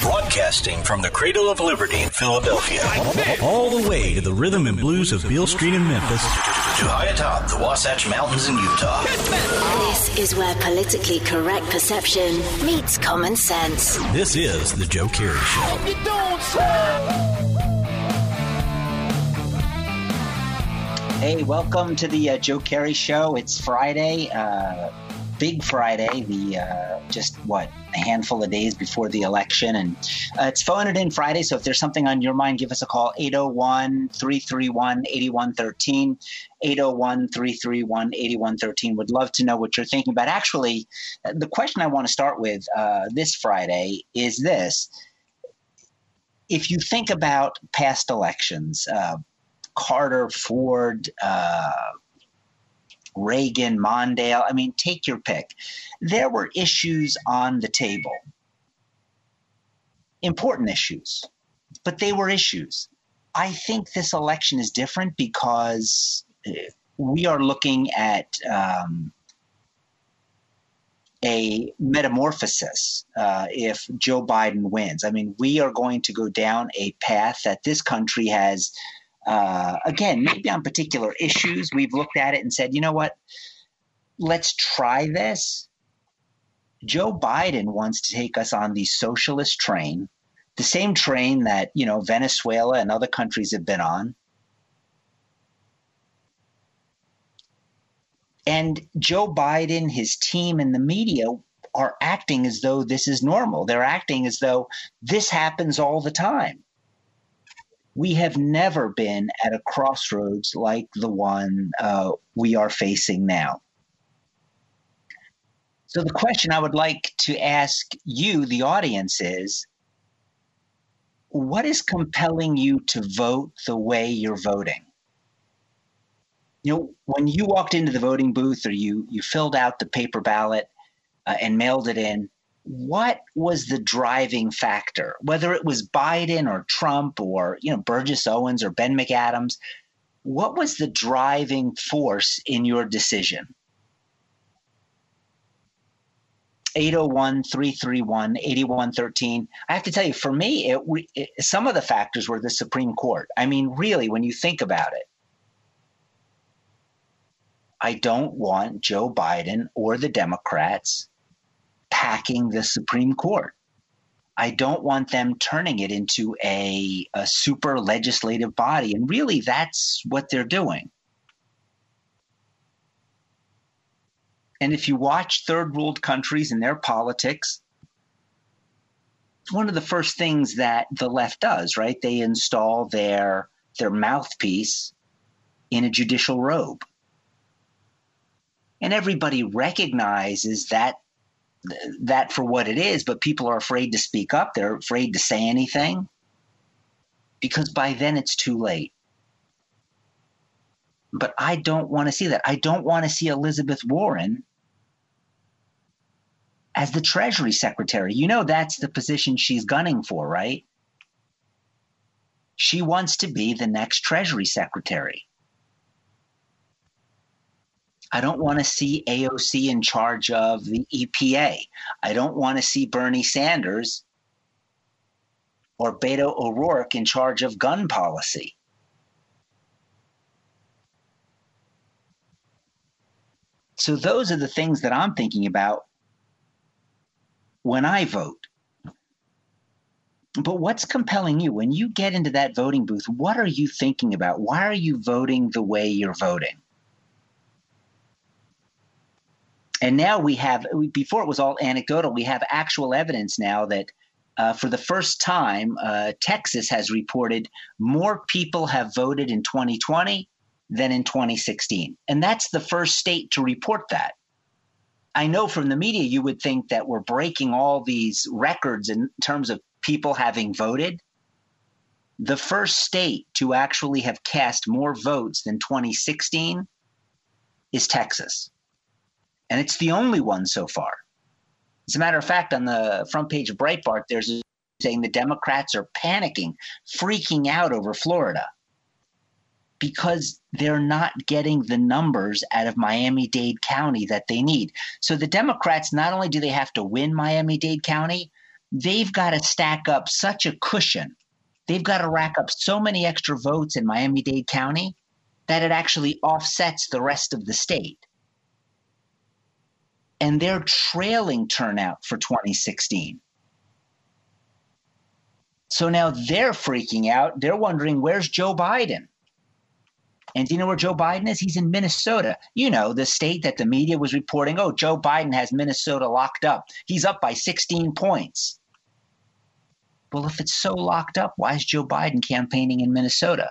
Broadcasting from the cradle of liberty in Philadelphia. All the way to the rhythm and blues of Beale Street in Memphis. To high atop the Wasatch Mountains in Utah. This is where politically correct perception meets common sense. This is The Joe Kerry Show. Hey, welcome to the uh, Joe Kerry Show. It's Friday, uh, Big Friday, the uh, just what a handful of days before the election, and uh, it's phone it in Friday. So if there's something on your mind, give us a call 801 331 8113. 801 331 8113. Would love to know what you're thinking about. Actually, the question I want to start with uh, this Friday is this. If you think about past elections, uh, Carter, Ford, uh, Reagan, Mondale. I mean, take your pick. There were issues on the table, important issues, but they were issues. I think this election is different because uh, we are looking at um, a metamorphosis uh, if Joe Biden wins. I mean, we are going to go down a path that this country has uh, again, maybe on particular issues, we've looked at it and said, you know what, let's try this. Joe Biden wants to take us on the socialist train, the same train that, you know, Venezuela and other countries have been on. And Joe Biden, his team, and the media are acting as though this is normal. They're acting as though this happens all the time we have never been at a crossroads like the one uh, we are facing now. So, the question I would like to ask you, the audience, is what is compelling you to vote the way you're voting? You know, when you walked into the voting booth or you, you filled out the paper ballot uh, and mailed it in, what was the driving factor, whether it was Biden or Trump or you know Burgess Owens or Ben McAdams? What was the driving force in your decision? 801 331 8113. I have to tell you, for me, it, it, some of the factors were the Supreme Court. I mean, really, when you think about it, I don't want Joe Biden or the Democrats packing the Supreme Court. I don't want them turning it into a, a super legislative body. And really, that's what they're doing. And if you watch third world countries and their politics, it's one of the first things that the left does, right? They install their their mouthpiece in a judicial robe. And everybody recognizes that that for what it is, but people are afraid to speak up. They're afraid to say anything because by then it's too late. But I don't want to see that. I don't want to see Elizabeth Warren as the Treasury Secretary. You know, that's the position she's gunning for, right? She wants to be the next Treasury Secretary. I don't want to see AOC in charge of the EPA. I don't want to see Bernie Sanders or Beto O'Rourke in charge of gun policy. So those are the things that I'm thinking about when I vote. But what's compelling you when you get into that voting booth? What are you thinking about? Why are you voting the way you're voting? And now we have, before it was all anecdotal, we have actual evidence now that uh, for the first time, uh, Texas has reported more people have voted in 2020 than in 2016. And that's the first state to report that. I know from the media you would think that we're breaking all these records in terms of people having voted. The first state to actually have cast more votes than 2016 is Texas and it's the only one so far. As a matter of fact, on the front page of Breitbart, there's saying the Democrats are panicking, freaking out over Florida. because they're not getting the numbers out of Miami Dade County that they need. So the Democrats not only do they have to win Miami Dade County, they've got to stack up such a cushion. They've got to rack up so many extra votes in Miami Dade County that it actually offsets the rest of the state. And they're trailing turnout for 2016. So now they're freaking out. They're wondering where's Joe Biden? And do you know where Joe Biden is? He's in Minnesota. You know, the state that the media was reporting, oh, Joe Biden has Minnesota locked up. He's up by 16 points. Well, if it's so locked up, why is Joe Biden campaigning in Minnesota?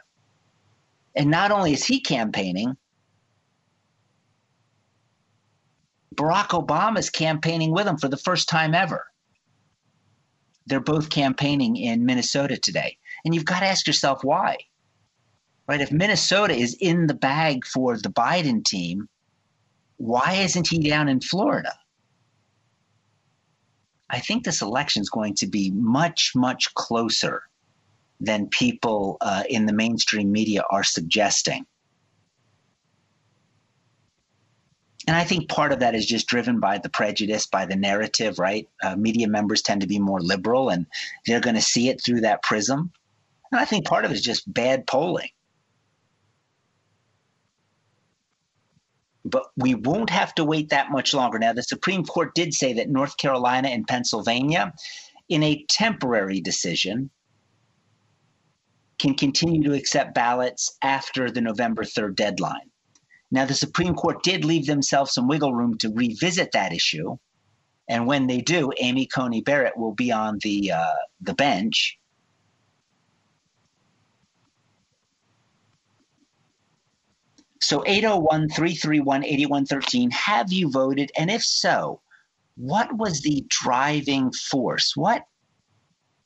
And not only is he campaigning, Barack Obama is campaigning with him for the first time ever. They're both campaigning in Minnesota today. And you've got to ask yourself why right? If Minnesota is in the bag for the Biden team, why isn't he down in Florida? I think this election is going to be much, much closer than people uh, in the mainstream media are suggesting. And I think part of that is just driven by the prejudice, by the narrative, right? Uh, media members tend to be more liberal and they're going to see it through that prism. And I think part of it is just bad polling. but we won't have to wait that much longer. Now, the Supreme Court did say that North Carolina and Pennsylvania, in a temporary decision, can continue to accept ballots after the November 3rd deadline. Now, the Supreme Court did leave themselves some wiggle room to revisit that issue. And when they do, Amy Coney Barrett will be on the uh, the bench So 801 331 8113, have you voted? And if so, what was the driving force? What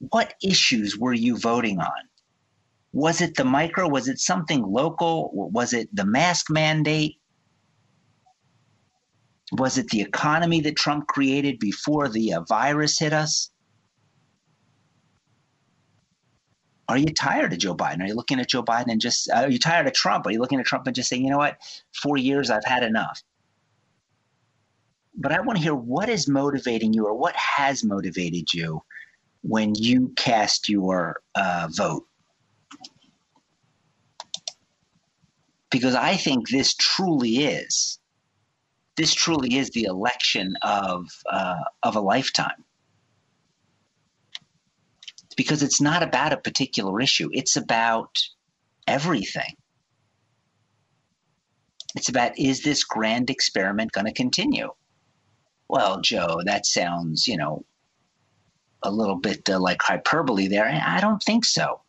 what issues were you voting on? Was it the micro? Was it something local? Was it the mask mandate? Was it the economy that Trump created before the uh, virus hit us? Are you tired of Joe Biden? Are you looking at Joe Biden and just, are you tired of Trump? Are you looking at Trump and just saying, you know what, four years, I've had enough? But I want to hear what is motivating you or what has motivated you when you cast your uh, vote. Because I think this truly is, this truly is the election of, uh, of a lifetime because it's not about a particular issue, it's about everything. It's about is this grand experiment going to continue? Well, Joe, that sounds, you know, a little bit uh, like hyperbole there. I don't think so.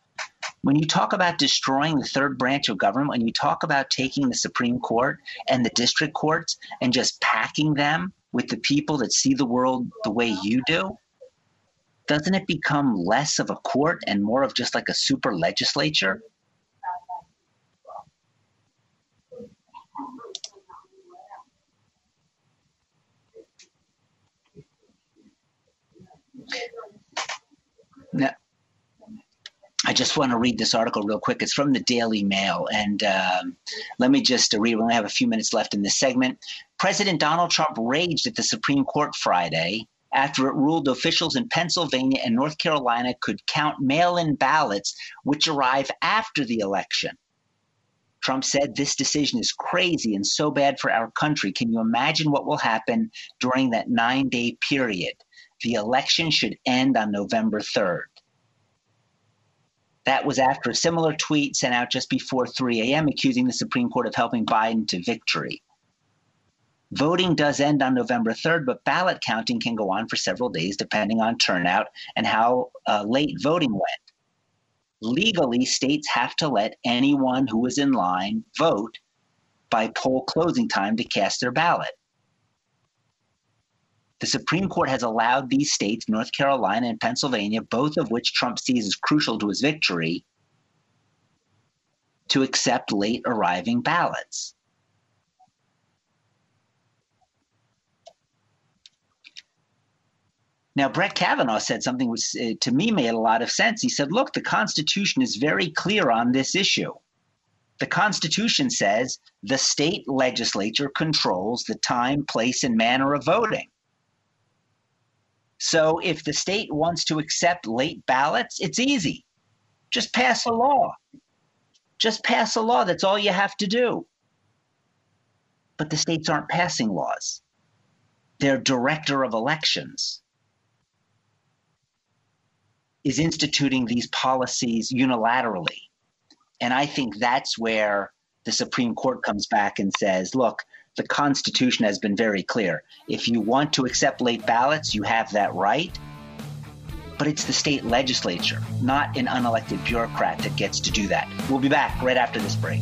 When you talk about destroying the third branch of government, when you talk about taking the Supreme Court and the district courts and just packing them with the people that see the world the way you do, doesn't it become less of a court and more of just like a super legislature? Now, just want to read this article real quick. It's from the Daily Mail. And um, let me just read. We only have a few minutes left in this segment. President Donald Trump raged at the Supreme Court Friday after it ruled officials in Pennsylvania and North Carolina could count mail in ballots which arrive after the election. Trump said this decision is crazy and so bad for our country. Can you imagine what will happen during that nine day period? The election should end on November 3rd. That was after a similar tweet sent out just before 3 a.m., accusing the Supreme Court of helping Biden to victory. Voting does end on November 3rd, but ballot counting can go on for several days depending on turnout and how uh, late voting went. Legally, states have to let anyone who is in line vote by poll closing time to cast their ballot. The Supreme Court has allowed these states, North Carolina and Pennsylvania, both of which Trump sees as crucial to his victory, to accept late arriving ballots. Now, Brett Kavanaugh said something which uh, to me made a lot of sense. He said, look, the Constitution is very clear on this issue. The Constitution says the state legislature controls the time, place, and manner of voting. So if the state wants to accept late ballots, it's easy. Just pass a law. Just pass a law. That's all you have to do. But the states aren't passing laws, their director of elections is instituting these policies unilaterally. And I think that's where the Supreme Court comes back and says, look, the Constitution has been very clear. If you want to accept late ballots, you have that right. But it's the state legislature, not an unelected bureaucrat, that gets to do that. We'll be back right after this break.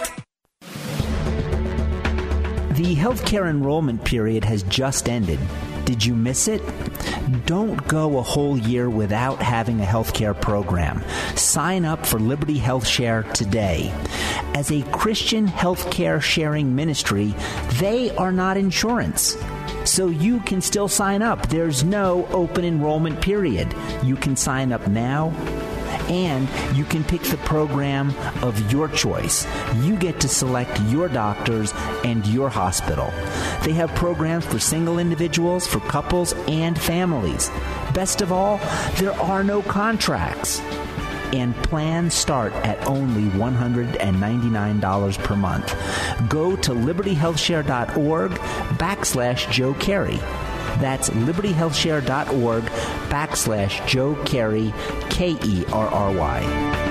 The healthcare enrollment period has just ended. Did you miss it? Don't go a whole year without having a healthcare program. Sign up for Liberty Health Share today. As a Christian healthcare sharing ministry, they are not insurance. So you can still sign up. There's no open enrollment period. You can sign up now and you can pick the program of your choice. You get to select your doctors and your hospital. They have programs for single individuals, for couples, and families. Best of all, there are no contracts. And plans start at only $199 per month. Go to libertyhealthshare.org backslash Joe Kerry. That's libertyhealthshare.org backslash Joe Kerry, K E R R Y.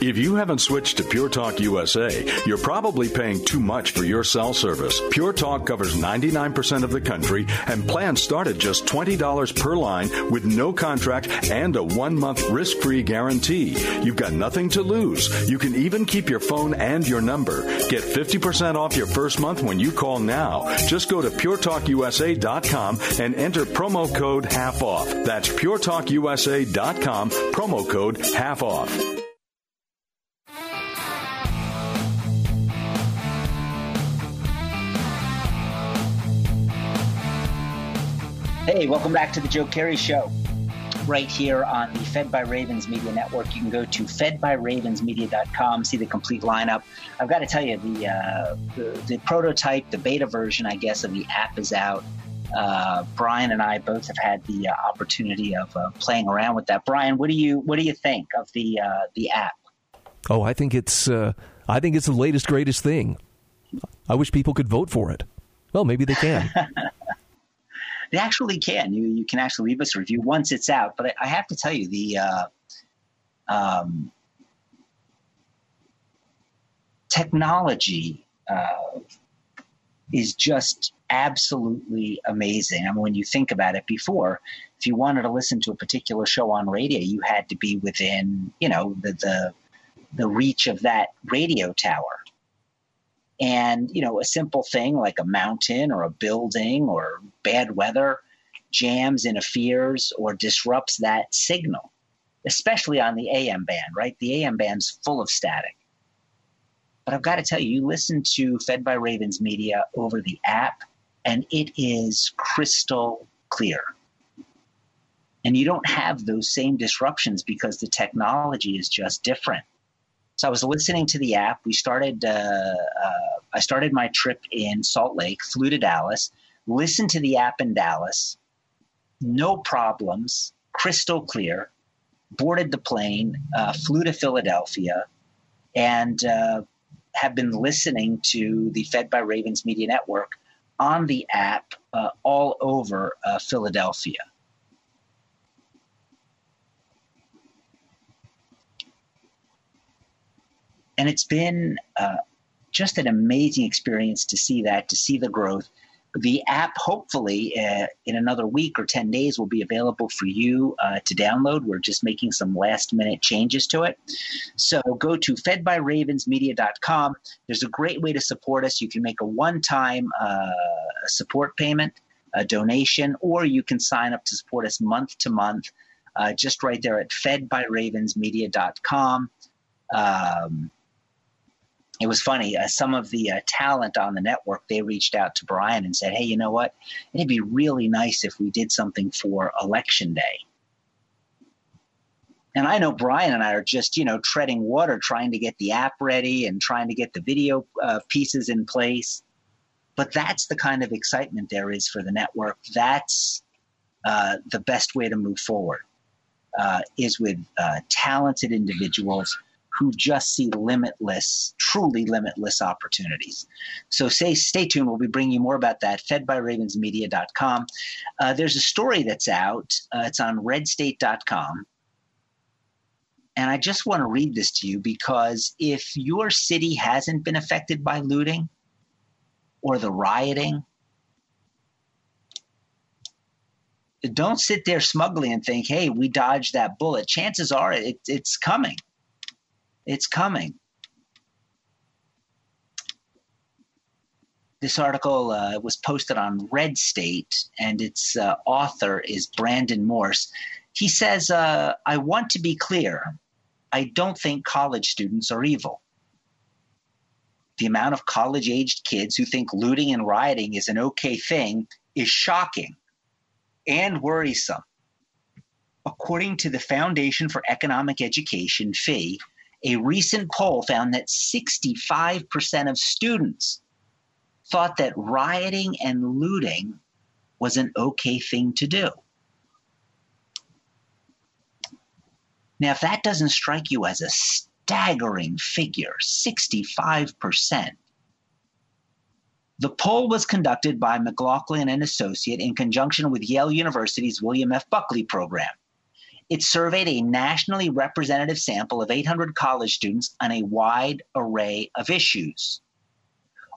If you haven't switched to Pure Talk USA, you're probably paying too much for your cell service. Pure Talk covers 99% of the country and plans start at just $20 per line with no contract and a one month risk free guarantee. You've got nothing to lose. You can even keep your phone and your number. Get 50% off your first month when you call now. Just go to puretalkusa.com and enter promo code half off. That's puretalkusa.com, promo code half off. Hey, welcome back to the Joe Kerry Show. Right here on the Fed by Ravens Media Network. You can go to fedbyravensmedia.com, see the complete lineup. I've got to tell you, the, uh, the, the prototype, the beta version, I guess, of the app is out. Uh, Brian and I both have had the uh, opportunity of uh, playing around with that. Brian, what do you what do you think of the uh, the app? Oh, I think it's uh, I think it's the latest greatest thing. I wish people could vote for it. Well, maybe they can. they actually can. You you can actually leave us a review once it's out. But I, I have to tell you the uh, um, technology uh, is just absolutely amazing. I mean, when you think about it before, if you wanted to listen to a particular show on radio, you had to be within, you know, the the, the reach of that radio tower. And, you know, a simple thing like a mountain or a building or bad weather jams, interferes, or disrupts that signal, especially on the AM band, right? The AM band's full of static. But I've got to tell you, you listen to Fed by Ravens Media over the app, and it is crystal clear. And you don't have those same disruptions because the technology is just different. So I was listening to the app. We started. Uh, uh, I started my trip in Salt Lake, flew to Dallas, listened to the app in Dallas, no problems, crystal clear. Boarded the plane, uh, flew to Philadelphia, and uh, have been listening to the Fed by Ravens Media Network on the app uh, all over uh, Philadelphia. And it's been uh, just an amazing experience to see that, to see the growth. The app, hopefully, uh, in another week or 10 days, will be available for you uh, to download. We're just making some last minute changes to it. So go to fedbyravensmedia.com. There's a great way to support us. You can make a one time uh, support payment, a donation, or you can sign up to support us month to month. Uh, just right there at fedbyravensmedia.com. Um, it was funny. Uh, some of the uh, talent on the network they reached out to Brian and said, "Hey, you know what? It'd be really nice if we did something for election day." And I know Brian and I are just you know treading water, trying to get the app ready and trying to get the video uh, pieces in place. But that's the kind of excitement there is for the network. That's uh, the best way to move forward. Uh, is with uh, talented individuals who just see limitless, truly limitless opportunities. So say, stay tuned. We'll be bringing you more about that, fedbyravensmedia.com. Uh, there's a story that's out. Uh, it's on redstate.com. And I just want to read this to you because if your city hasn't been affected by looting or the rioting, don't sit there smugly and think, hey, we dodged that bullet. Chances are it, it's coming. It's coming. This article uh, was posted on Red State, and its uh, author is Brandon Morse. He says, uh, I want to be clear. I don't think college students are evil. The amount of college aged kids who think looting and rioting is an okay thing is shocking and worrisome. According to the Foundation for Economic Education, FEE, a recent poll found that 65% of students thought that rioting and looting was an okay thing to do. Now, if that doesn't strike you as a staggering figure, 65%, the poll was conducted by McLaughlin and Associate in conjunction with Yale University's William F. Buckley program. It surveyed a nationally representative sample of 800 college students on a wide array of issues.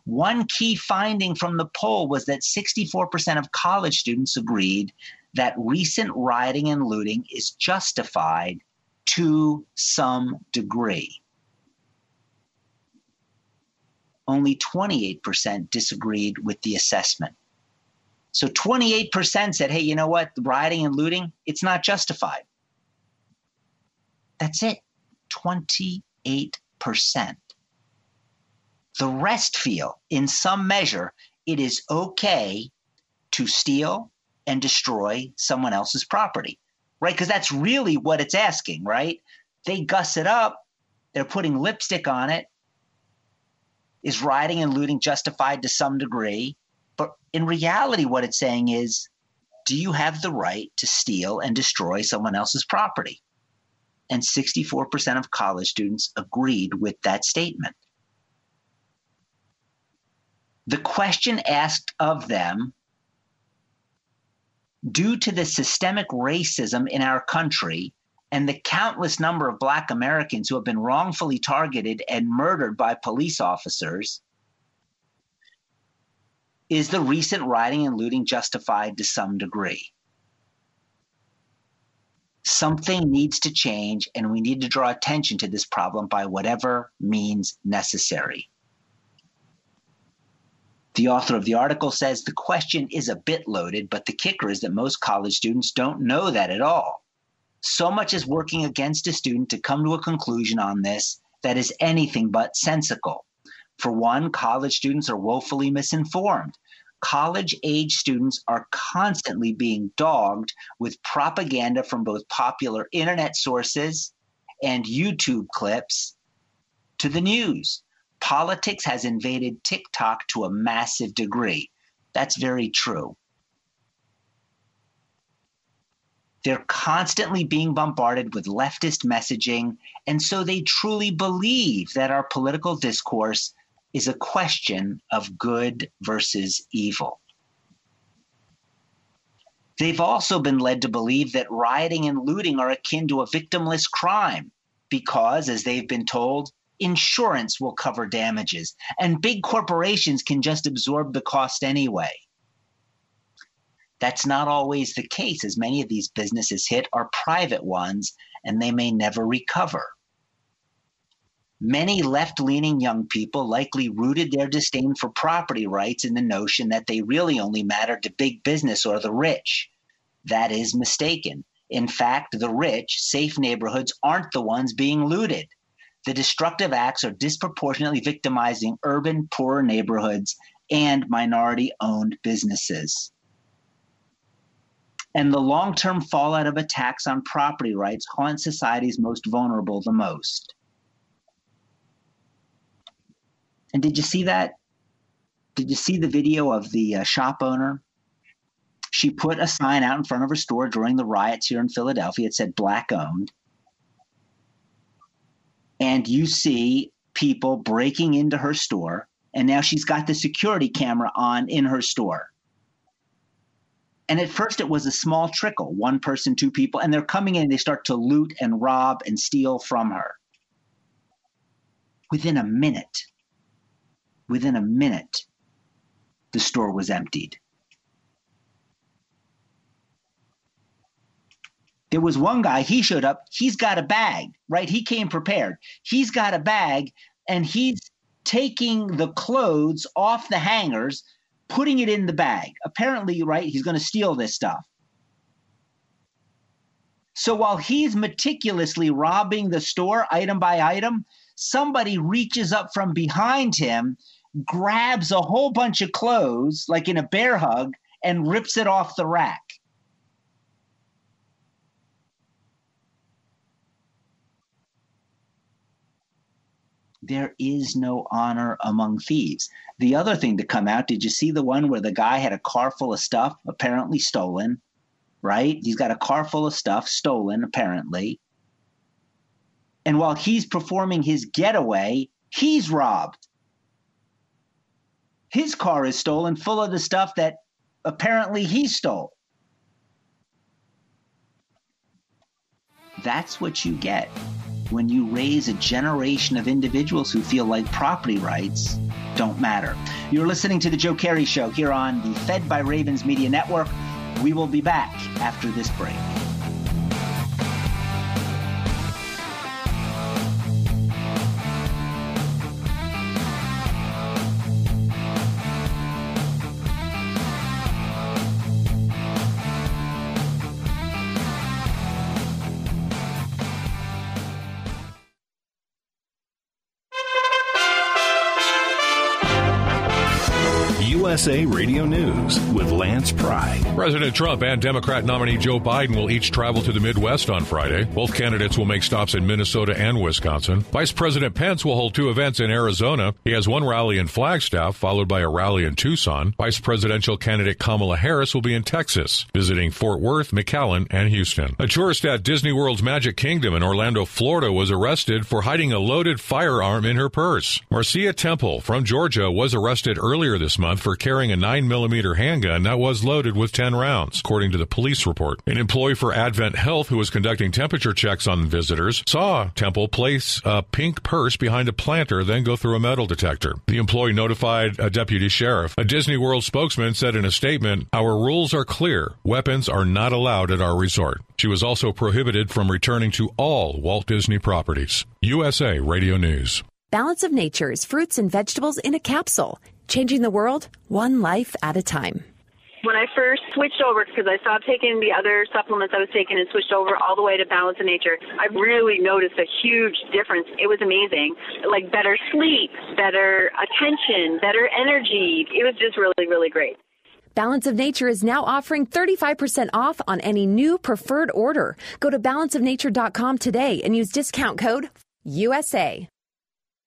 One key finding from the poll was that 64% of college students agreed that recent rioting and looting is justified to some degree. Only 28% disagreed with the assessment. So 28% said, hey, you know what? Rioting and looting, it's not justified. That's it. 28%. The rest feel, in some measure, it is okay to steal and destroy someone else's property, right? Because that's really what it's asking, right? They guss it up, they're putting lipstick on it. Is rioting and looting justified to some degree? But in reality, what it's saying is do you have the right to steal and destroy someone else's property? And 64% of college students agreed with that statement. The question asked of them due to the systemic racism in our country and the countless number of black Americans who have been wrongfully targeted and murdered by police officers, Is the recent rioting and looting justified to some degree? Something needs to change, and we need to draw attention to this problem by whatever means necessary. The author of the article says the question is a bit loaded, but the kicker is that most college students don't know that at all. So much is working against a student to come to a conclusion on this that is anything but sensical. For one, college students are woefully misinformed college age students are constantly being dogged with propaganda from both popular internet sources and YouTube clips to the news. Politics has invaded TikTok to a massive degree. That's very true. They're constantly being bombarded with leftist messaging, and so they truly believe that our political discourse is a question of good versus evil. They've also been led to believe that rioting and looting are akin to a victimless crime because, as they've been told, insurance will cover damages and big corporations can just absorb the cost anyway. That's not always the case, as many of these businesses hit are private ones and they may never recover. Many left leaning young people likely rooted their disdain for property rights in the notion that they really only mattered to big business or the rich. That is mistaken. In fact, the rich, safe neighborhoods aren't the ones being looted. The destructive acts are disproportionately victimizing urban, poorer neighborhoods and minority owned businesses. And the long term fallout of attacks on property rights haunt society's most vulnerable the most. And did you see that? Did you see the video of the uh, shop owner? She put a sign out in front of her store during the riots here in Philadelphia. It said black owned. And you see people breaking into her store. And now she's got the security camera on in her store. And at first, it was a small trickle one person, two people, and they're coming in, they start to loot and rob and steal from her. Within a minute, Within a minute, the store was emptied. There was one guy, he showed up, he's got a bag, right? He came prepared. He's got a bag and he's taking the clothes off the hangers, putting it in the bag. Apparently, right, he's going to steal this stuff. So while he's meticulously robbing the store item by item, somebody reaches up from behind him grabs a whole bunch of clothes, like in a bear hug, and rips it off the rack. There is no honor among thieves. The other thing to come out, did you see the one where the guy had a car full of stuff, apparently stolen? Right? He's got a car full of stuff stolen, apparently. And while he's performing his getaway, he's robbed his car is stolen full of the stuff that apparently he stole. That's what you get when you raise a generation of individuals who feel like property rights don't matter. You're listening to The Joe Kerry Show here on the Fed by Ravens Media Network. We will be back after this break. USA Radio News with Lance Pry. President Trump and Democrat nominee Joe Biden will each travel to the Midwest on Friday. Both candidates will make stops in Minnesota and Wisconsin. Vice President Pence will hold two events in Arizona. He has one rally in Flagstaff, followed by a rally in Tucson. Vice presidential candidate Kamala Harris will be in Texas, visiting Fort Worth, McAllen, and Houston. A tourist at Disney World's Magic Kingdom in Orlando, Florida was arrested for hiding a loaded firearm in her purse. Marcia Temple from Georgia was arrested earlier this month for carrying a 9mm handgun that was loaded with 10 rounds, according to the police report. An employee for Advent Health who was conducting temperature checks on visitors saw Temple place a pink purse behind a planter, then go through a metal detector. The employee notified a deputy sheriff. A Disney World spokesman said in a statement, Our rules are clear. Weapons are not allowed at our resort. She was also prohibited from returning to all Walt Disney properties. USA Radio News. Balance of Nature's fruits and vegetables in a capsule, changing the world one life at a time. When I first switched over, because I stopped taking the other supplements I was taking and switched over all the way to Balance of Nature, I really noticed a huge difference. It was amazing. Like better sleep, better attention, better energy. It was just really, really great. Balance of Nature is now offering 35% off on any new preferred order. Go to balanceofnature.com today and use discount code USA.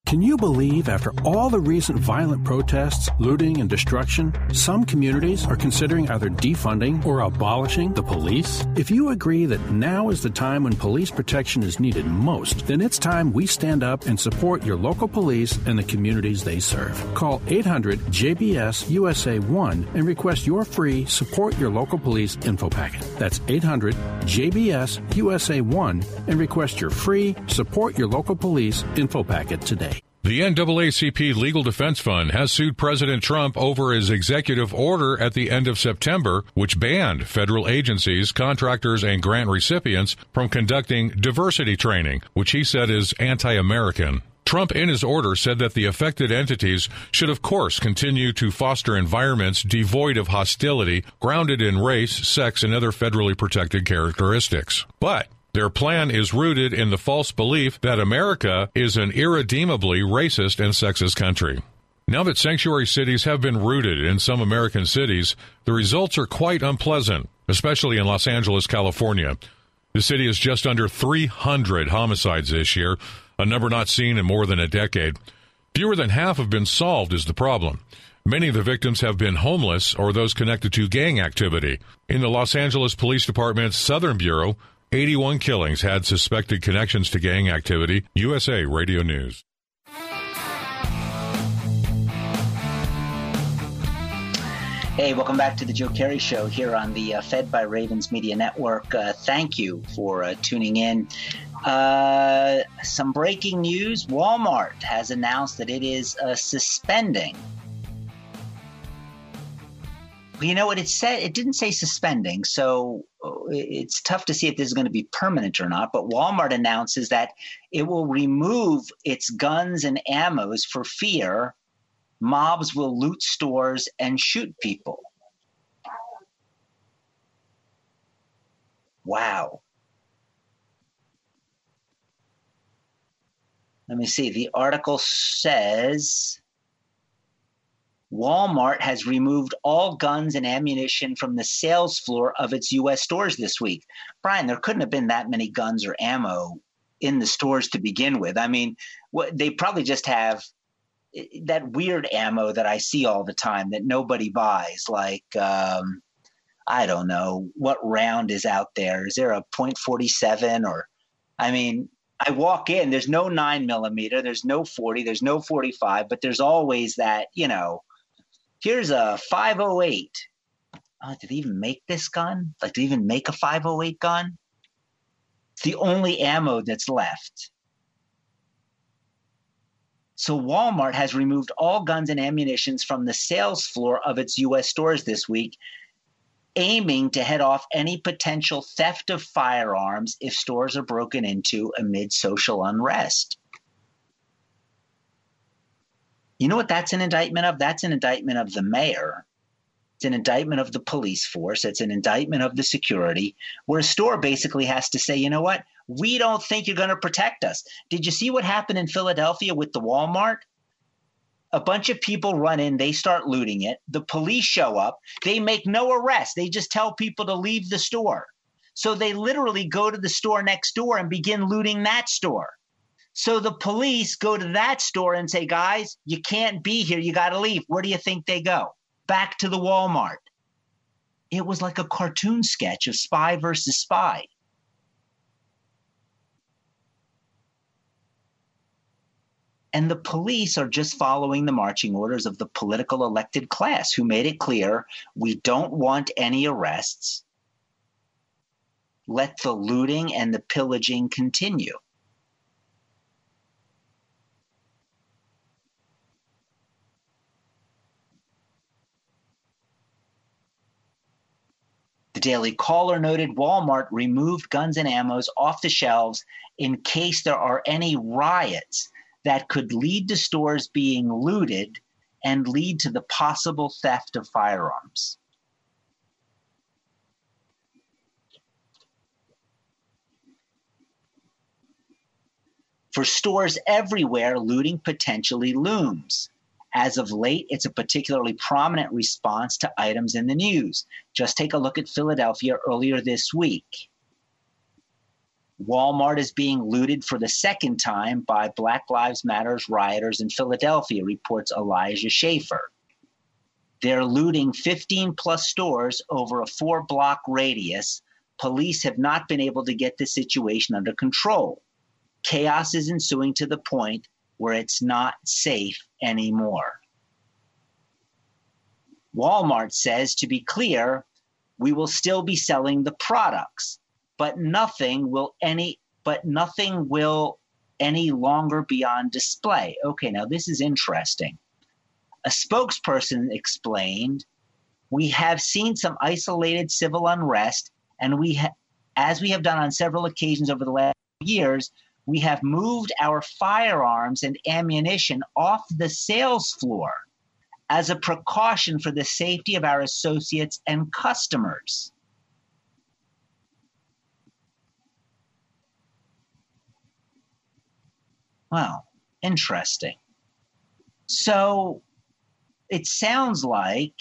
Can you believe after all the recent violent protests, looting, and destruction, some communities are considering either defunding or abolishing the police? If you agree that now is the time when police protection is needed most, then it's time we stand up and support your local police and the communities they serve. Call 800 JBS USA 1 and request your free Support Your Local Police info packet. That's 800 JBS USA 1 and request your free Support Your Local Police info packet today. The NAACP Legal Defense Fund has sued President Trump over his executive order at the end of September, which banned federal agencies, contractors, and grant recipients from conducting diversity training, which he said is anti American. Trump, in his order, said that the affected entities should, of course, continue to foster environments devoid of hostility, grounded in race, sex, and other federally protected characteristics. But their plan is rooted in the false belief that America is an irredeemably racist and sexist country. Now that sanctuary cities have been rooted in some American cities, the results are quite unpleasant, especially in Los Angeles, California. The city is just under 300 homicides this year, a number not seen in more than a decade. Fewer than half have been solved is the problem. Many of the victims have been homeless or those connected to gang activity. In the Los Angeles Police Department's Southern Bureau, 81 killings had suspected connections to gang activity. USA Radio News. Hey, welcome back to the Joe Kerry Show here on the uh, Fed by Ravens Media Network. Uh, thank you for uh, tuning in. Uh, some breaking news Walmart has announced that it is uh, suspending you know what it said? It didn't say suspending, so uh, it's tough to see if this is going to be permanent or not. But Walmart announces that it will remove its guns and ammos for fear mobs will loot stores and shoot people. Wow. Let me see. The article says Walmart has removed all guns and ammunition from the sales floor of its U.S. stores this week. Brian, there couldn't have been that many guns or ammo in the stores to begin with. I mean, they probably just have eh, that weird ammo that I see all the time that nobody buys, like um, I don't know what round is out there. Is there a .47 or? I mean, I walk in. There's no nine millimeter. There's no forty. There's no forty-five. But there's always that you know Here's a 508. Oh, did they even make this gun? Like, did they even make a 508 gun? It's the only ammo that's left. So Walmart has removed all guns and ammunitions from the sales floor of its US stores this week, aiming to head off any potential theft of firearms if stores are broken into amid social unrest. You know what that's an indictment of? That's an indictment of the mayor. It's an indictment of the police force. It's an indictment of the security, where a store basically has to say, you know what? We don't think you're going to protect us. Did you see what happened in Philadelphia with the Walmart? A bunch of people run in, they start looting it. The police show up. They make no arrest. They just tell people to leave the store. So they literally go to the store next door and begin looting that store. So the police go to that store and say, guys, you can't be here. You got to leave. Where do you think they go? Back to the Walmart. It was like a cartoon sketch of spy versus spy. And the police are just following the marching orders of the political elected class who made it clear we don't want any arrests. Let the looting and the pillaging continue. Daily Caller noted Walmart removed guns and ammos off the shelves in case there are any riots that could lead to stores being looted and lead to the possible theft of firearms. For stores everywhere, looting potentially looms. As of late, it's a particularly prominent response to items in the news. Just take a look at Philadelphia earlier this week. Walmart is being looted for the second time by Black Lives Matters rioters in Philadelphia, reports Elijah Schaffer. They're looting 15 plus stores over a four block radius. Police have not been able to get the situation under control. Chaos is ensuing to the point where it's not safe anymore. Walmart says, to be clear, we will still be selling the products but nothing will any but nothing will any longer be on display. Okay, now this is interesting. A spokesperson explained, "We have seen some isolated civil unrest and we ha- as we have done on several occasions over the last years, we have moved our firearms and ammunition off the sales floor as a precaution for the safety of our associates and customers. Wow, interesting. So it sounds like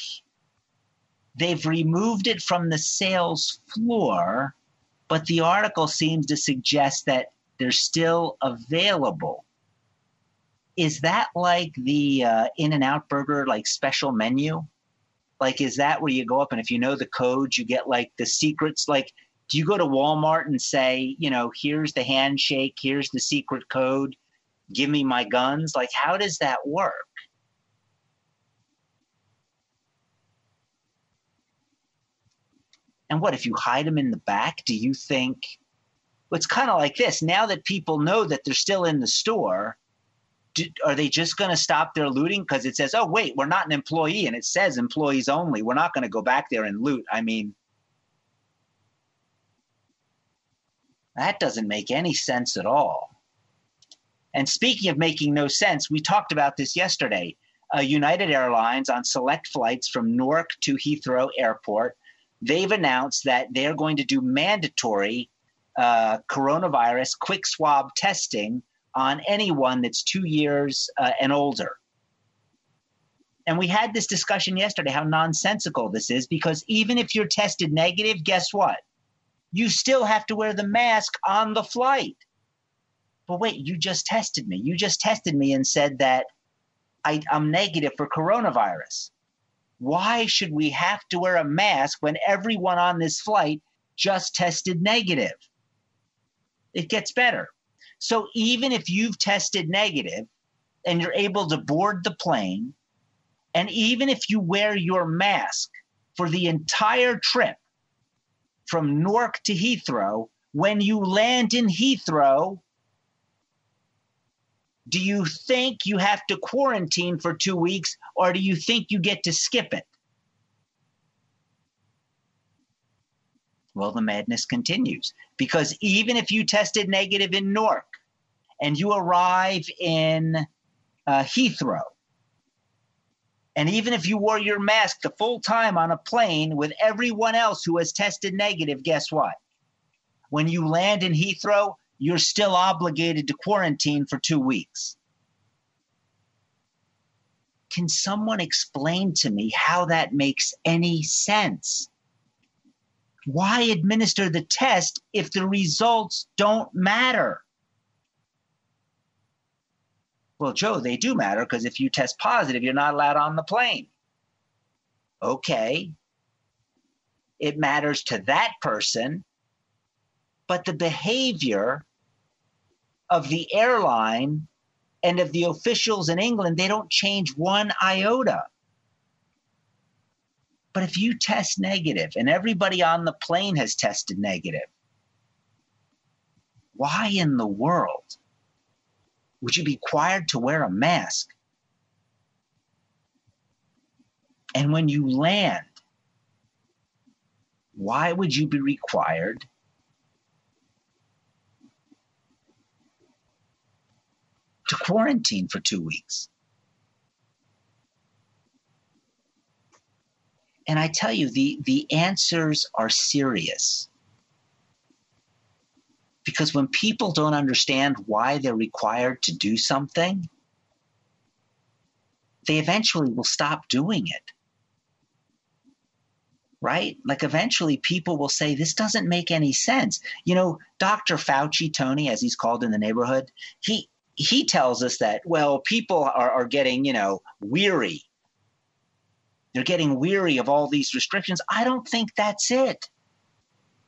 they've removed it from the sales floor, but the article seems to suggest that they're still available. Is that like the uh, In-N-Out Burger like special menu? Like, is that where you go up and if you know the codes, you get like the secrets? Like, do you go to Walmart and say, you know, here's the handshake, here's the secret code, give me my guns? Like, how does that work? And what if you hide them in the back? Do you think it's kind of like this? Now that people know that they're still in the store, do, are they just going to stop their looting because it says, "Oh, wait, we're not an employee," and it says employees only. We're not going to go back there and loot. I mean, that doesn't make any sense at all. And speaking of making no sense, we talked about this yesterday. Uh, United Airlines on select flights from Newark to Heathrow Airport, they've announced that they're going to do mandatory uh, coronavirus quick swab testing on anyone that's two years uh, and older. And we had this discussion yesterday how nonsensical this is because even if you're tested negative, guess what? You still have to wear the mask on the flight but wait, you just tested me. You just tested me and said that I, I'm negative for coronavirus. Why should we have to wear a mask when everyone on this flight just tested negative? It gets better. So even if you've tested negative and you're able to board the plane, and even if you wear your mask for the entire trip from Newark to Heathrow, when you land in Heathrow, do you think you have to quarantine for two weeks or do you think you get to skip it? Well, the madness continues because even if you tested negative in Newark and you arrive in uh, Heathrow, and even if you wore your mask the full time on a plane with everyone else who has tested negative, guess what? When you land in Heathrow, you're still obligated to quarantine for two weeks. Can someone explain to me how that makes any sense? Why administer the test if the results don't matter? Well, Joe, they do matter because if you test positive, you're not allowed on the plane. Okay. It matters to that person, but the behavior of the airline And of the officials in England, they don't change one iota. But if you test negative and everybody on the plane has tested negative, why in the world would you be required to wear a mask? And when you land, why would you be required to quarantine for two weeks? And I tell you, the, the answers are serious. Because when people don't understand why they're required to do something, they eventually will stop doing it. Right? Like eventually people will say, this doesn't make any sense. You know, Dr. Fauci, Tony, as he's called in the neighborhood, he he tells us that, well, people are, are getting, you know, weary. They're getting weary of all these restrictions. I don't think that's it.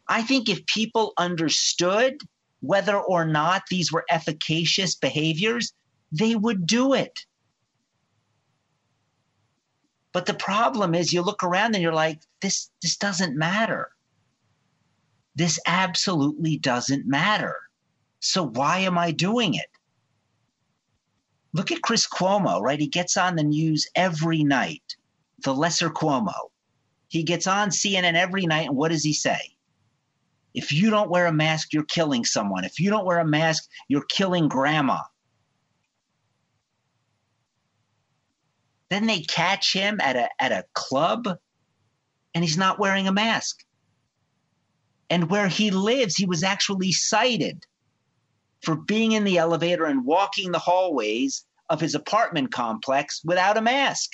I think if people understood whether or not these were efficacious behaviors, they would do it. But the problem is you look around and you're like, this, this doesn't matter. This absolutely doesn't matter. So why am I doing it? Look at Chris Cuomo, right? He gets on the news every night, the lesser Cuomo. He gets on CNN every night, and what does he say? If you don't wear a mask, you're killing someone. If you don't wear a mask, you're killing grandma. Then they catch him at a at a club and he's not wearing a mask. And where he lives, he was actually cited for being in the elevator and walking the hallways of his apartment complex without a mask.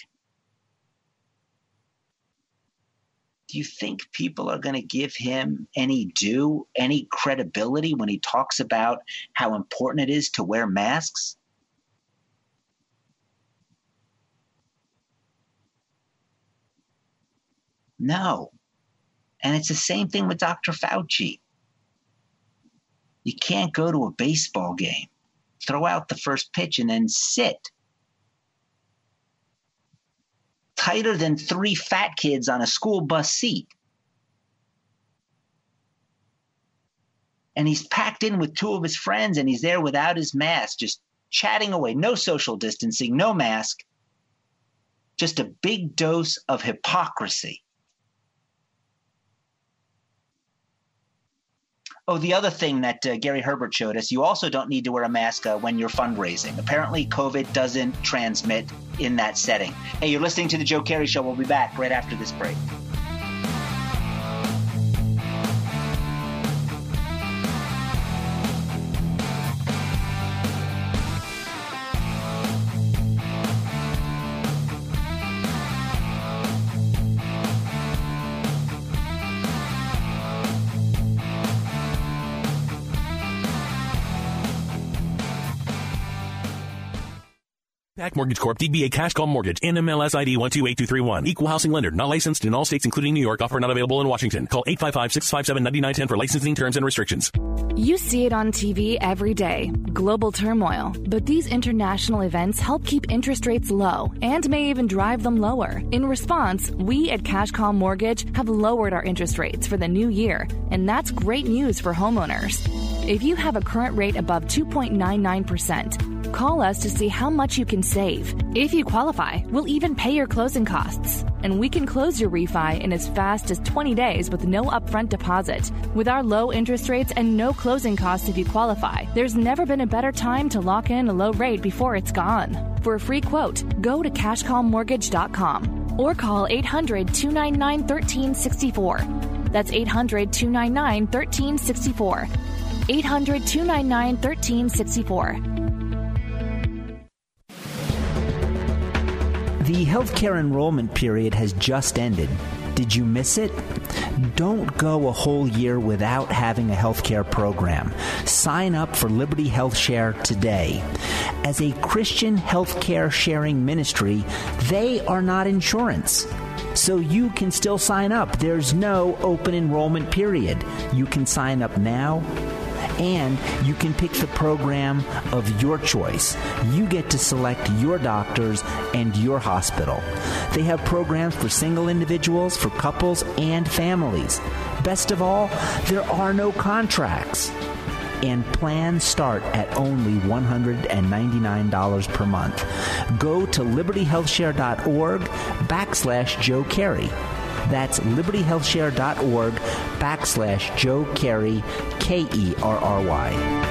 Do you think people are going to give him any due, any credibility when he talks about how important it is to wear masks? No. And it's the same thing with Dr. Fauci. You can't go to a baseball game, throw out the first pitch, and then sit tighter than three fat kids on a school bus seat. And he's packed in with two of his friends and he's there without his mask, just chatting away. No social distancing, no mask. Just a big dose of hypocrisy. Oh, the other thing that uh, Gary Herbert showed us, you also don't need to wear a mask uh, when you're fundraising. Apparently, COVID doesn't transmit in that setting. Hey, you're listening to The Joe Kerry Show. We'll be back right after this break. Pac Mortgage Corp. DBA Cash Call Mortgage. NMLS ID 128231. Equal housing lender. Not licensed in all states including New York. Offer not available in Washington. Call 855-657-9910 for licensing terms and restrictions. You see it on TV every day. Global turmoil. But these international events help keep interest rates low and may even drive them lower. In response, we at Cash Call Mortgage have lowered our interest rates for the new year. And that's great news for homeowners. If you have a current rate above 2.99%, Call us to see how much you can save. If you qualify, we'll even pay your closing costs. And we can close your refi in as fast as 20 days with no upfront deposit. With our low interest rates and no closing costs if you qualify, there's never been a better time to lock in a low rate before it's gone. For a free quote, go to cashcallmortgage.com or call 800 299 1364. That's 800 299 1364. 800 299 1364. The healthcare enrollment period has just ended. Did you miss it? Don't go a whole year without having a healthcare program. Sign up for Liberty Health Share today. As a Christian healthcare sharing ministry, they are not insurance. So you can still sign up. There's no open enrollment period. You can sign up now And you can pick the program of your choice. You get to select your doctors and your hospital. They have programs for single individuals, for couples, and families. Best of all, there are no contracts and plans start at only $199 per month. Go to libertyhealthshare.org backslash Joe Kerry. That's libertyhealthshare.org backslash Joe Kerry, K E R R Y.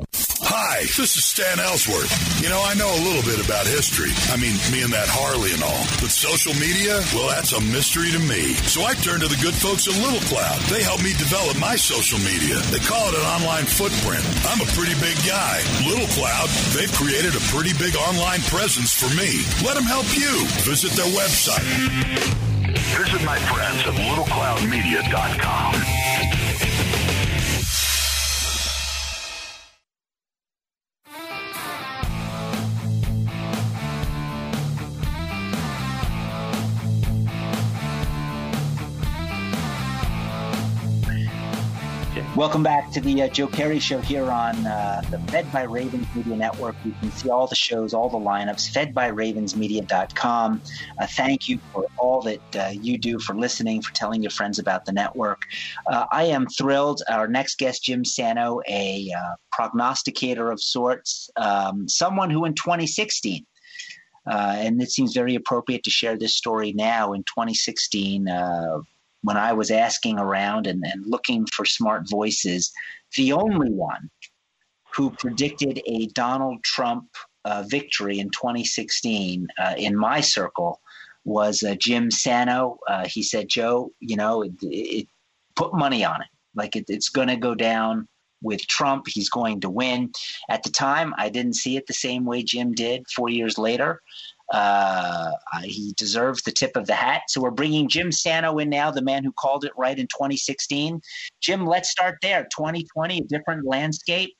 Hi, this is Stan Ellsworth. You know, I know a little bit about history. I mean, me and that Harley and all. But social media, well, that's a mystery to me. So I turned to the good folks at Little Cloud. They helped me develop my social media. They call it an online footprint. I'm a pretty big guy. Little Cloud, they've created a pretty big online presence for me. Let them help you. Visit their website. Visit my friends at littlecloudmedia.com. Welcome back to the uh, Joe Kerry Show here on uh, the Fed by Ravens Media Network. You can see all the shows, all the lineups, fedbyravensmedia.com. Uh, thank you for all that uh, you do for listening, for telling your friends about the network. Uh, I am thrilled. Our next guest, Jim Sano, a uh, prognosticator of sorts, um, someone who in 2016, and it seems very appropriate to share this story now in 2016 when I was asking around and, and looking for smart voices, the only one who predicted a Donald Trump uh, victory in 2016 uh, in my circle was uh, Jim Sano. Uh, he said, Joe, you know, it, it, put money on it. Like it, it's going to go down with Trump. He's going to win. At the time, I didn't see it the same way Jim did four years later. Uh, he deserves the tip of the hat. So we're bringing Jim Sano in now, the man who called it right in 2016. Jim, let's start there. 2020, a different landscape.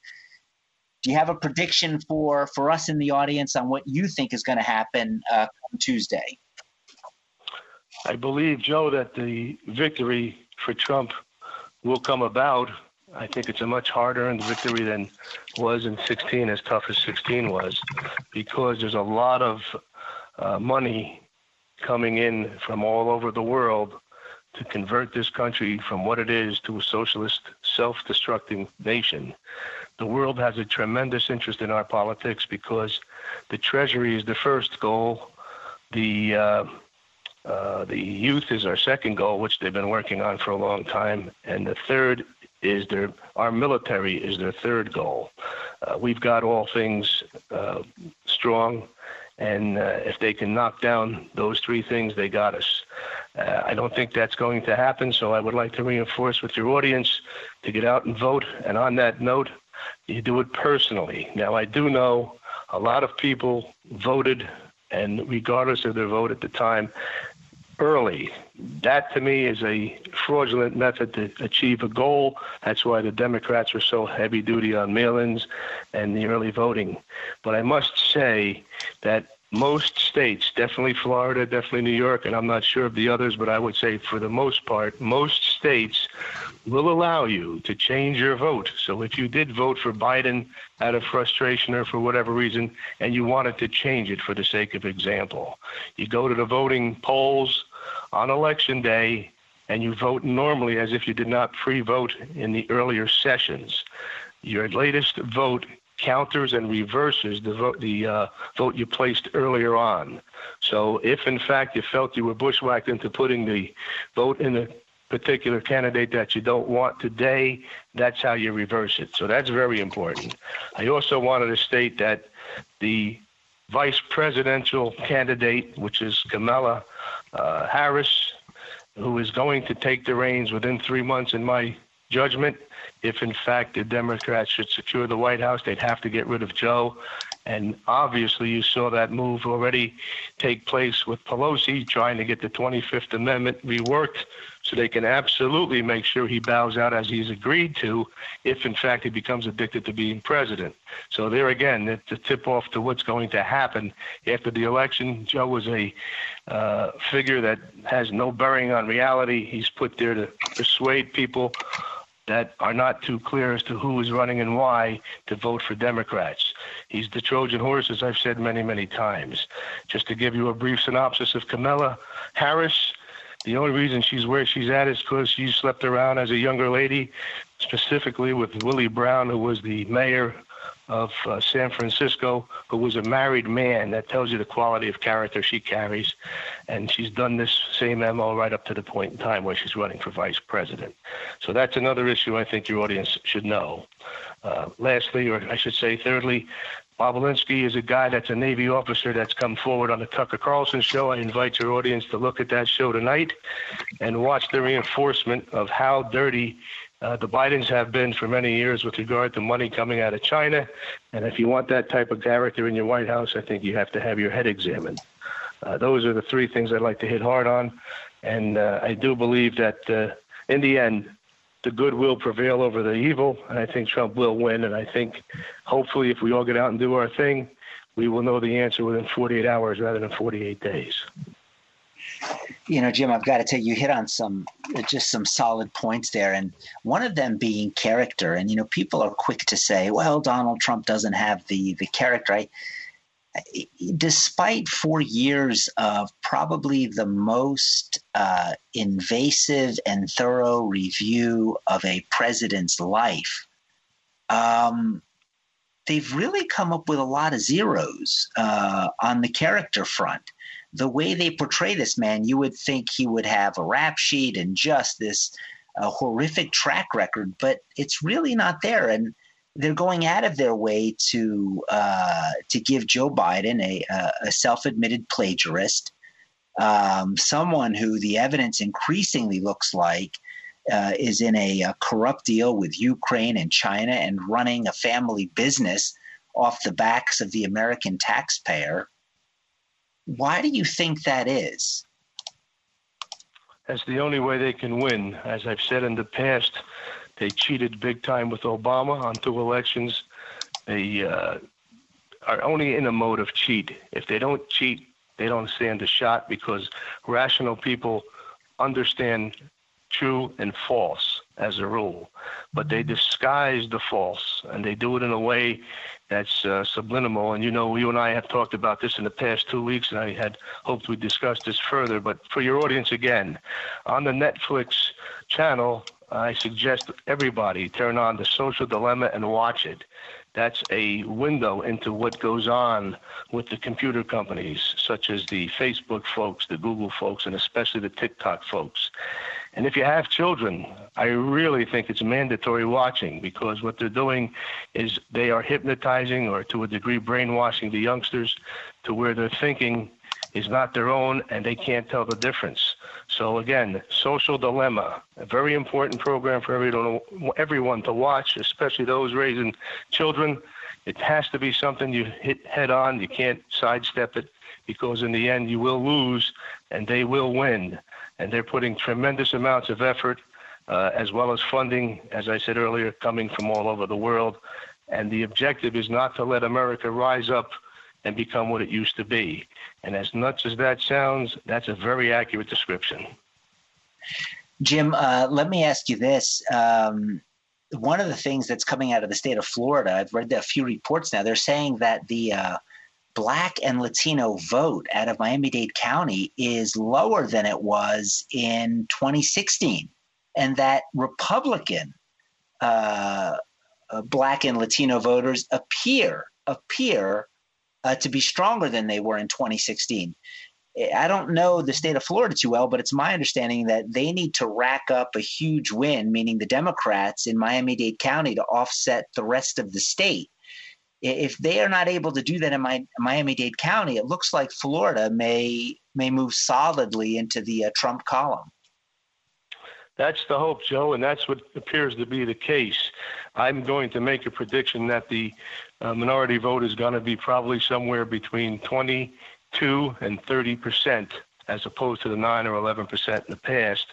Do you have a prediction for for us in the audience on what you think is going to happen uh, on Tuesday? I believe, Joe, that the victory for Trump will come about. I think it's a much harder earned victory than was in 16, as tough as 16 was, because there's a lot of uh, money coming in from all over the world to convert this country from what it is to a socialist, self destructing nation. The world has a tremendous interest in our politics because the Treasury is the first goal. The uh, uh, the youth is our second goal, which they've been working on for a long time, and the third is their our military is their third goal. Uh, we've got all things uh, strong and uh, if they can knock down those three things, they got us. Uh, I don't think that's going to happen, so I would like to reinforce with your audience to get out and vote. And on that note, you do it personally. Now, I do know a lot of people voted, and regardless of their vote at the time, early. That to me is a fraudulent method to achieve a goal. That's why the Democrats were so heavy duty on mail ins and the early voting. But I must say that most states, definitely Florida, definitely New York, and I'm not sure of the others, but I would say for the most part, most states will allow you to change your vote. So if you did vote for Biden out of frustration or for whatever reason, and you wanted to change it for the sake of example, you go to the voting polls on election day and you vote normally as if you did not pre vote in the earlier sessions. Your latest vote counters and reverses the vote, the uh, vote you placed earlier on. So, if in fact you felt you were bushwhacked into putting the vote in a particular candidate that you don't want today, that's how you reverse it. So, that's very important. I also wanted to state that the vice presidential candidate, which is Kamala uh, Harris, who is going to take the reins within three months, in my judgment. If in fact the Democrats should secure the White House, they'd have to get rid of Joe. And obviously, you saw that move already take place with Pelosi trying to get the 25th Amendment reworked so they can absolutely make sure he bows out as he's agreed to if, in fact, he becomes addicted to being president. So, there again, it's a tip off to what's going to happen after the election. Joe was a uh, figure that has no bearing on reality. He's put there to persuade people that are not too clear as to who is running and why to vote for Democrats. He's the Trojan horse, as I've said many, many times. Just to give you a brief synopsis of Kamala Harris, the only reason she's where she's at is because she slept around as a younger lady, specifically with Willie Brown, who was the mayor of uh, San Francisco, who was a married man. That tells you the quality of character she carries. And she's done this same MO right up to the point in time where she's running for vice president. So that's another issue I think your audience should know. Uh, lastly, or I should say, thirdly, Bobulinski is a guy that's a Navy officer that's come forward on the Tucker Carlson show. I invite your audience to look at that show tonight and watch the reinforcement of how dirty uh, the Bidens have been for many years with regard to money coming out of China. And if you want that type of character in your White House, I think you have to have your head examined. Uh, those are the three things I'd like to hit hard on. And uh, I do believe that uh, in the end, the good will prevail over the evil. And I think Trump will win. And I think hopefully, if we all get out and do our thing, we will know the answer within 48 hours rather than 48 days you know, Jim, I've got to tell you, you hit on some just some solid points there, and one of them being character. And you know, people are quick to say, "Well, Donald Trump doesn't have the the character." I, despite four years of probably the most uh, invasive and thorough review of a president's life, um, they've really come up with a lot of zeros uh, on the character front the way they portray this man, you would think he would have a rap sheet and just this uh, horrific track record, but it's really not there. And they're going out of their way to uh, to give Joe Biden a, a self-admitted plagiarist, um, someone who the evidence increasingly looks like uh, is in a, a, corrupt deal with Ukraine and China and running a family business off the backs of the American taxpayer. Why do you think that is? That's the only way they can win. As I've said in the past, they cheated big time with Obama on two elections. They uh, are only in a mode of cheat. If they don't cheat, they don't stand a shot because rational people understand true and false as a rule, but they disguise the false and they do it in a way that's uh, subliminal. And you know, you and I have talked about this in the past two weeks, and I had hoped we'd discuss this further. But for your audience, again, on the Netflix channel, I suggest everybody turn on the Social Dilemma and watch it. That's a window into what goes on with the computer companies, such as the Facebook folks, the Google folks, and especially the TikTok folks. And if you have children, I really think it's mandatory watching because what they're doing is they are hypnotizing or to a degree brainwashing the youngsters to where their thinking is not their own and they can't tell the difference. So again, Social Dilemma, a very important program for everyone, to watch, especially those raising children. It has to be something you hit head on. You can't sidestep it because in the end you will lose and they will win and they're putting tremendous amounts of effort uh, as well as funding, as I said earlier, coming from all over the world. And the objective is not to let America rise up and become what it used to be. And as nuts as that sounds, that's a very accurate description. Jim, uh, let me ask you this. Um, one of the things that's coming out of the state of Florida, I've read a few reports now, they're saying that the uh, black and Latino vote out of Miami Dade County is lower than it was in 2016, and that Republican uh, uh, black and Latino voters appear appear uh, to be stronger than they were in 2016. I don't know the state of Florida too well, but it's my understanding that they need to rack up a huge win, meaning the Democrats in Miami Dade County, to offset the rest of the state if they are not able to do that in Miami Dade County, it looks like Florida may may move solidly into the uh, Trump column. That's the hope, Joe, and that's what appears to be the case. I'm going to make a prediction that the uh, minority vote is going to be probably somewhere between 22 and 30 percent, as opposed to the 9 or 11 percent in the past,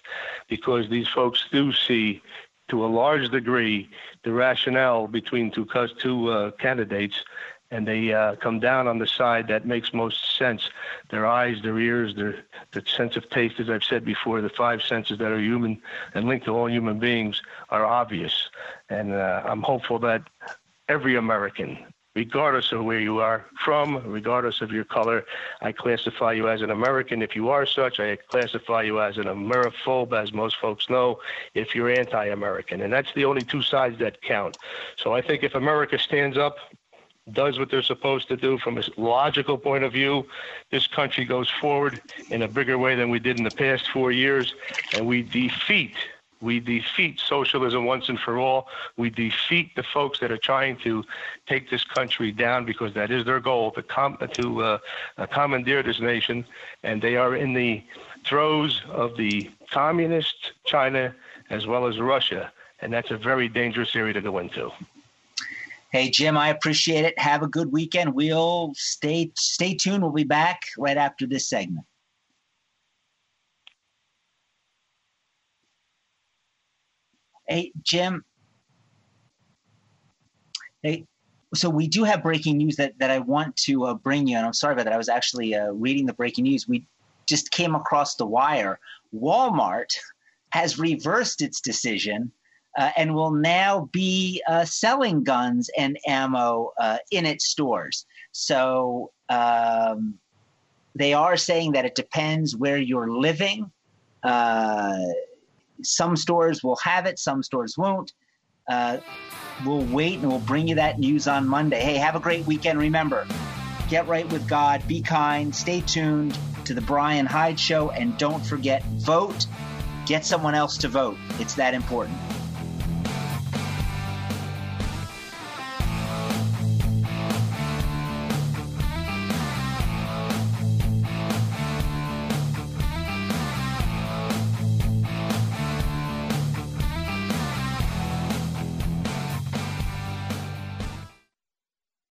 because these folks do see, to a large degree, the rationale between two, two uh, candidates and they uh, come down on the side that makes most sense. Their eyes, their ears, their, their sense of taste, as I've said before, the five senses that are human and linked to all human beings are obvious. And uh, I'm hopeful that every American, regardless of where you are from, regardless of your color, I classify you as an American. If you are such, I classify you as an Ameriphobe, as most folks know, if you're anti American. And that's the only two sides that count. So I think if America stands up, does what they're supposed to do from a logical point of view, this country goes forward in a bigger way than we did in the past four years, and we defeat we defeat socialism once and for all. We defeat the folks that are trying to take this country down because that is their goal to com- to uh, uh, commandeer this nation, and they are in the throes of the communist China as well as Russia, and that's a very dangerous area to go into. Hey Jim, I appreciate it. Have a good weekend. We'll stay stay tuned. We'll be back right after this segment. Hey Jim. Hey, so we do have breaking news that that I want to uh, bring you, and I'm sorry about that. I was actually uh, reading the breaking news. We just came across the wire. Walmart has reversed its decision uh, and will now be uh, selling guns and ammo uh, in its stores. So um, they are saying that it depends where you're living. Some stores will have it, some stores won't. Uh, we'll wait and we'll bring you that news on Monday. Hey, have a great weekend. Remember, get right with God, be kind, stay tuned to the Brian Hyde Show, and don't forget, vote. Get someone else to vote. It's that important.